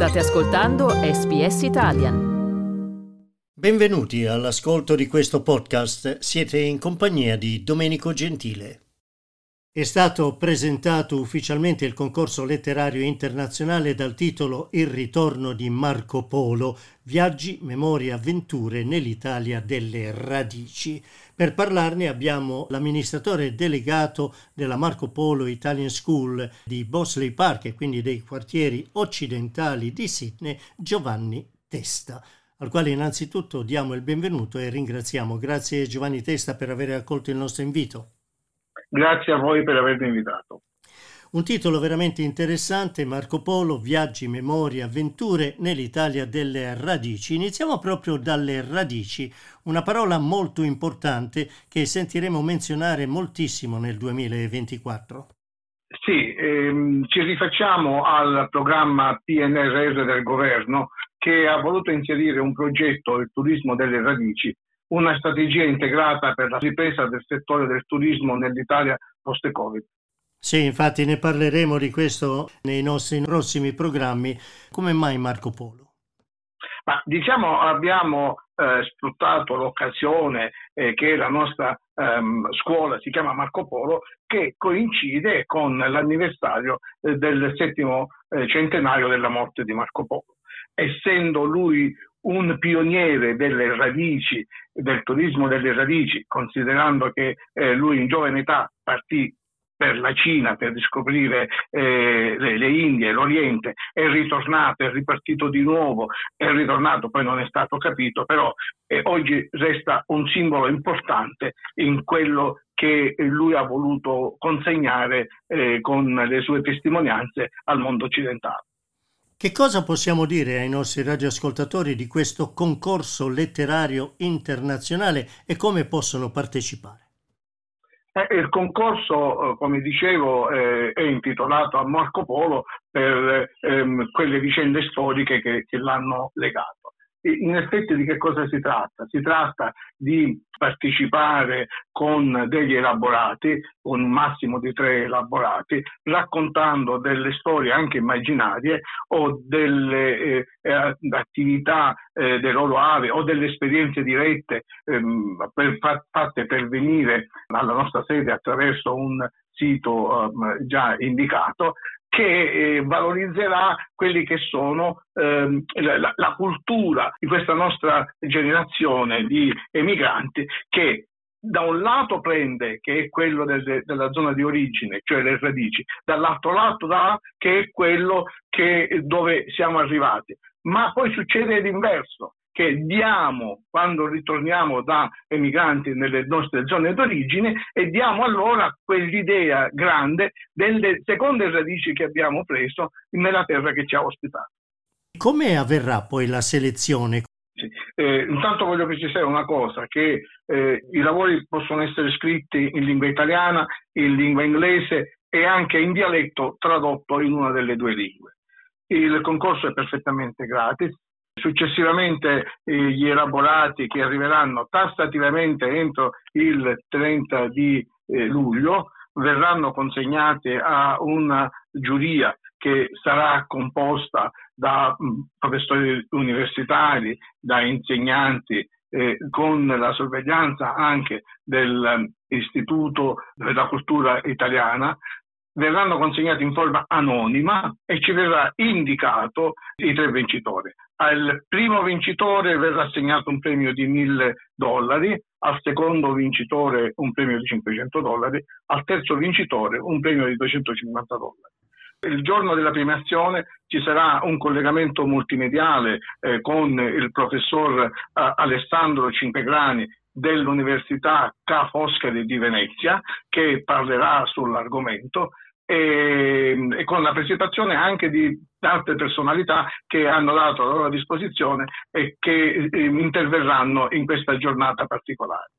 State ascoltando SBS Italian. Benvenuti all'ascolto di questo podcast. Siete in compagnia di Domenico Gentile. È stato presentato ufficialmente il concorso letterario internazionale dal titolo Il ritorno di Marco Polo, Viaggi, memorie, avventure nell'Italia delle radici. Per parlarne abbiamo l'amministratore delegato della Marco Polo Italian School di Bosley Park e quindi dei quartieri occidentali di Sydney, Giovanni Testa al quale innanzitutto diamo il benvenuto e ringraziamo. Grazie Giovanni Testa per aver accolto il nostro invito. Grazie a voi per avermi invitato. Un titolo veramente interessante, Marco Polo, Viaggi, Memorie, Avventure nell'Italia delle radici. Iniziamo proprio dalle radici, una parola molto importante che sentiremo menzionare moltissimo nel 2024. Sì, ehm, ci rifacciamo al programma PNRR del governo che ha voluto inserire un progetto, il turismo delle radici, una strategia integrata per la ripresa del settore del turismo nell'Italia post-Covid. Sì, infatti ne parleremo di questo nei nostri prossimi programmi. Come mai Marco Polo? Ma diciamo abbiamo eh, sfruttato l'occasione eh, che la nostra ehm, scuola si chiama Marco Polo, che coincide con l'anniversario eh, del settimo eh, centenario della morte di Marco Polo. Essendo lui un pioniere delle radici, del turismo delle radici, considerando che eh, lui in giovane età partì per la Cina per riscoprire eh, le, le, Indie, l'Oriente, è ritornato, è ripartito di nuovo, è ritornato, poi non è stato capito, però eh, oggi resta un simbolo importante in quello che lui ha voluto consegnare eh, con le sue testimonianze al mondo occidentale. Che cosa possiamo dire ai nostri radioascoltatori di questo concorso letterario internazionale e come possono partecipare? Eh, il concorso, eh, come dicevo, eh, è intitolato a Marco Polo per ehm, quelle vicende storiche che, che l'hanno legato. In effetti di che cosa si tratta? Si tratta di partecipare con degli elaborati, un massimo di tre elaborati, raccontando delle storie anche immaginarie o delle eh, eh attività eh, delle loro ave o delle esperienze dirette ehm, per, fatte per venire alla nostra sede attraverso un sito eh, già indicato che eh, valorizzerà quelli che sono ehm, la, la, cultura di questa nostra generazione di emigranti che da un lato prende che è quello del, della zona di origine, cioè le radici, dall'altro lato dà che è quello che, dove siamo arrivati. Ma poi succede l'inverso, che diamo quando ritorniamo da emigranti nelle nostre zone d'origine e diamo allora quell'idea grande delle seconde radici che abbiamo preso nella terra che ci ha ospitato. Come avverrà poi la selezione? Eh, intanto voglio precisare una cosa, che eh, i lavori possono essere scritti in lingua italiana, in lingua inglese e anche in dialetto tradotto in una delle due lingue. Il concorso è perfettamente gratis, Successivamente eh, gli elaborati che arriveranno tassativamente entro il 30 di eh, luglio verranno consegnati a una giuria che sarà composta da mm, professori universitari, da insegnanti, eh, con la sorveglianza anche dell'Istituto della Cultura Italiana, verranno consegnati in forma anonima e ci verrà indicato i tre vincitori. Al primo vincitore verrà assegnato un premio di 1000 dollari, al secondo vincitore un premio di 500 dollari, al terzo vincitore un premio di 250 dollari. Il giorno della premiazione ci sarà un collegamento multimediale eh, con il professor eh, Alessandro Cinquegrani dell'Università Ca' Foscari di Venezia che parlerà sull'argomento e, e, con la presentazione anche di altre personalità che hanno dato la loro disposizione e che eh, interverranno in questa giornata particolare.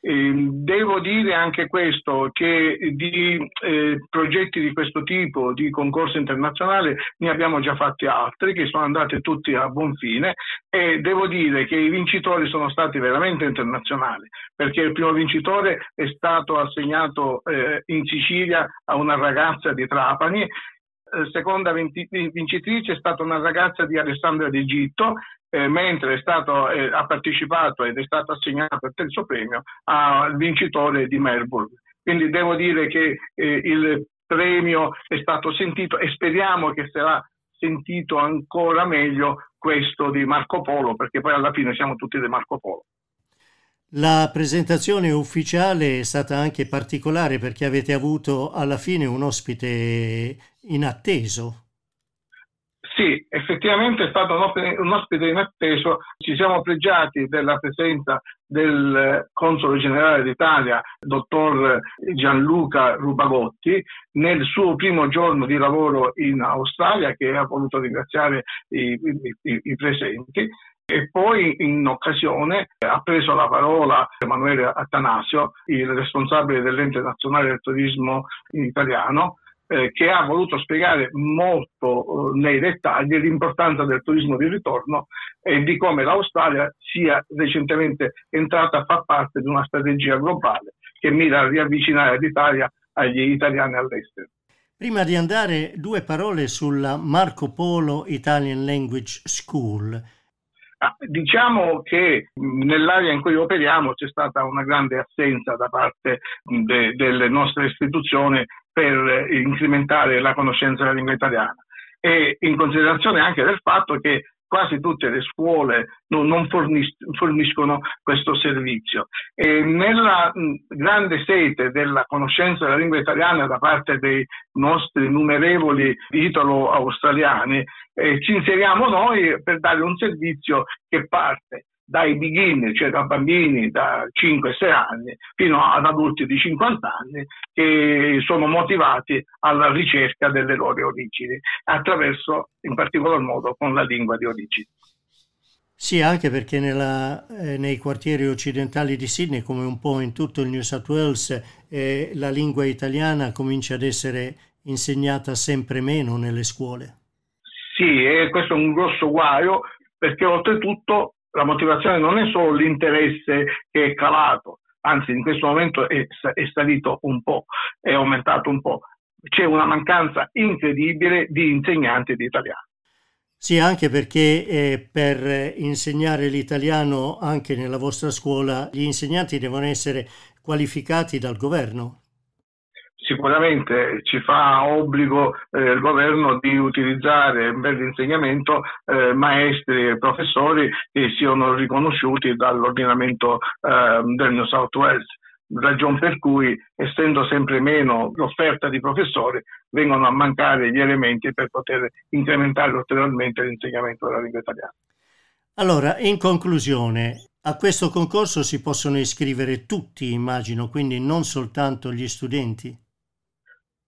Ehm, devo dire anche questo, che di eh, progetti di questo tipo, di concorso internazionale, ne abbiamo già fatti altri che sono andati tutti a buon fine e devo dire che i vincitori sono stati veramente internazionali, perché il primo vincitore è stato assegnato eh, in Sicilia a una ragazza di Trapani eh, seconda vincitrice è stata una ragazza di Alessandria d'Egitto, eh, mentre stato, eh, ha partecipato ed è stato assegnato il terzo premio al vincitore di Melbourne. Quindi devo dire che eh, il premio è stato sentito e speriamo che sarà sentito ancora meglio questo di Marco Polo, perché poi alla fine siamo tutti di Marco Polo. La presentazione ufficiale è stata anche particolare perché avete avuto alla fine un ospite inatteso. Sì, effettivamente è stato un ospite inatteso. Ci siamo pregiati della presenza del console generale d'Italia, dottor Gianluca Rubagotti, nel suo primo giorno di lavoro in Australia, che ha voluto ringraziare i, i, i presenti. E poi in occasione ha preso la parola Emanuele Attanasio, il responsabile dell'ente nazionale del turismo italiano, eh, che ha voluto spiegare molto eh, nei dettagli l'importanza del turismo di ritorno e di come l'Australia sia recentemente entrata a far parte di una strategia globale che mira a riavvicinare l'Italia agli italiani all'estero. Prima di andare, due parole sulla Marco Polo Italian Language School. Ah, diciamo che nell'area in cui operiamo c'è stata una grande assenza da parte de, delle nostre istituzioni per incrementare la conoscenza della lingua italiana e in considerazione anche del fatto che quasi tutte le scuole non, non fornis- forniscono questo servizio. E nella grande sete della conoscenza della lingua italiana da parte dei nostri numerevoli italo-australiani, eh, ci inseriamo noi per dare un servizio che parte dai beginner, cioè da bambini da 5-6 anni fino ad adulti di 50 anni che sono motivati alla ricerca delle loro origini attraverso in particolar modo con la lingua di origine. Sì, anche perché nella, eh, nei quartieri occidentali di Sydney, come un po' in tutto il New South Wales, eh, la lingua italiana comincia ad essere insegnata sempre meno nelle scuole. Sì, e questo è un grosso guaio perché oltretutto la motivazione non è solo l'interesse che è calato, anzi in questo momento è, è salito un po', è aumentato un po', c'è una mancanza incredibile di insegnanti di italiano. Sì, anche perché eh, per insegnare l'italiano anche nella vostra scuola gli insegnanti devono essere qualificati dal governo sicuramente ci fa obbligo eh, il governo di utilizzare per l'insegnamento eh, maestri e professori che siano riconosciuti dall'ordinamento eh, del New South Wales ragion per cui, essendo sempre meno l'offerta di professori, vengono a mancare gli elementi per poter incrementare ulteriormente l'insegnamento della lingua italiana. Allora, in conclusione, a questo concorso si possono iscrivere tutti, immagino, quindi non soltanto gli studenti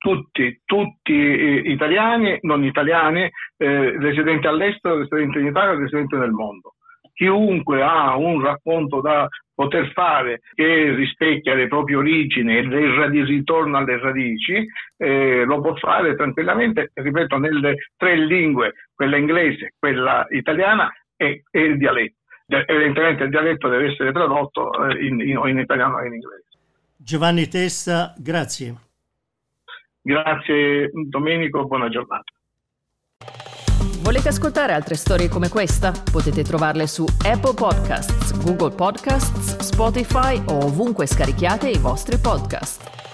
tutti, tutti eh, italiani, non italiani, eh, residenti all'estero, residenti in Italia, residenti nel mondo. Chiunque ha un racconto da poter fare che rispecchia le proprie origini e il ritorno alle radici, eh, lo può fare tranquillamente, ripeto, nelle tre lingue, quella inglese, quella italiana e, e il dialetto. Evidentemente il dialetto deve essere tradotto eh, in, in, in italiano e in inglese. Giovanni Testa, grazie. Grazie Domenico, buona giornata. Volete ascoltare altre storie come questa? Potete trovarle su Apple Podcasts, Google Podcasts, Spotify o ovunque scarichiate i vostri podcast.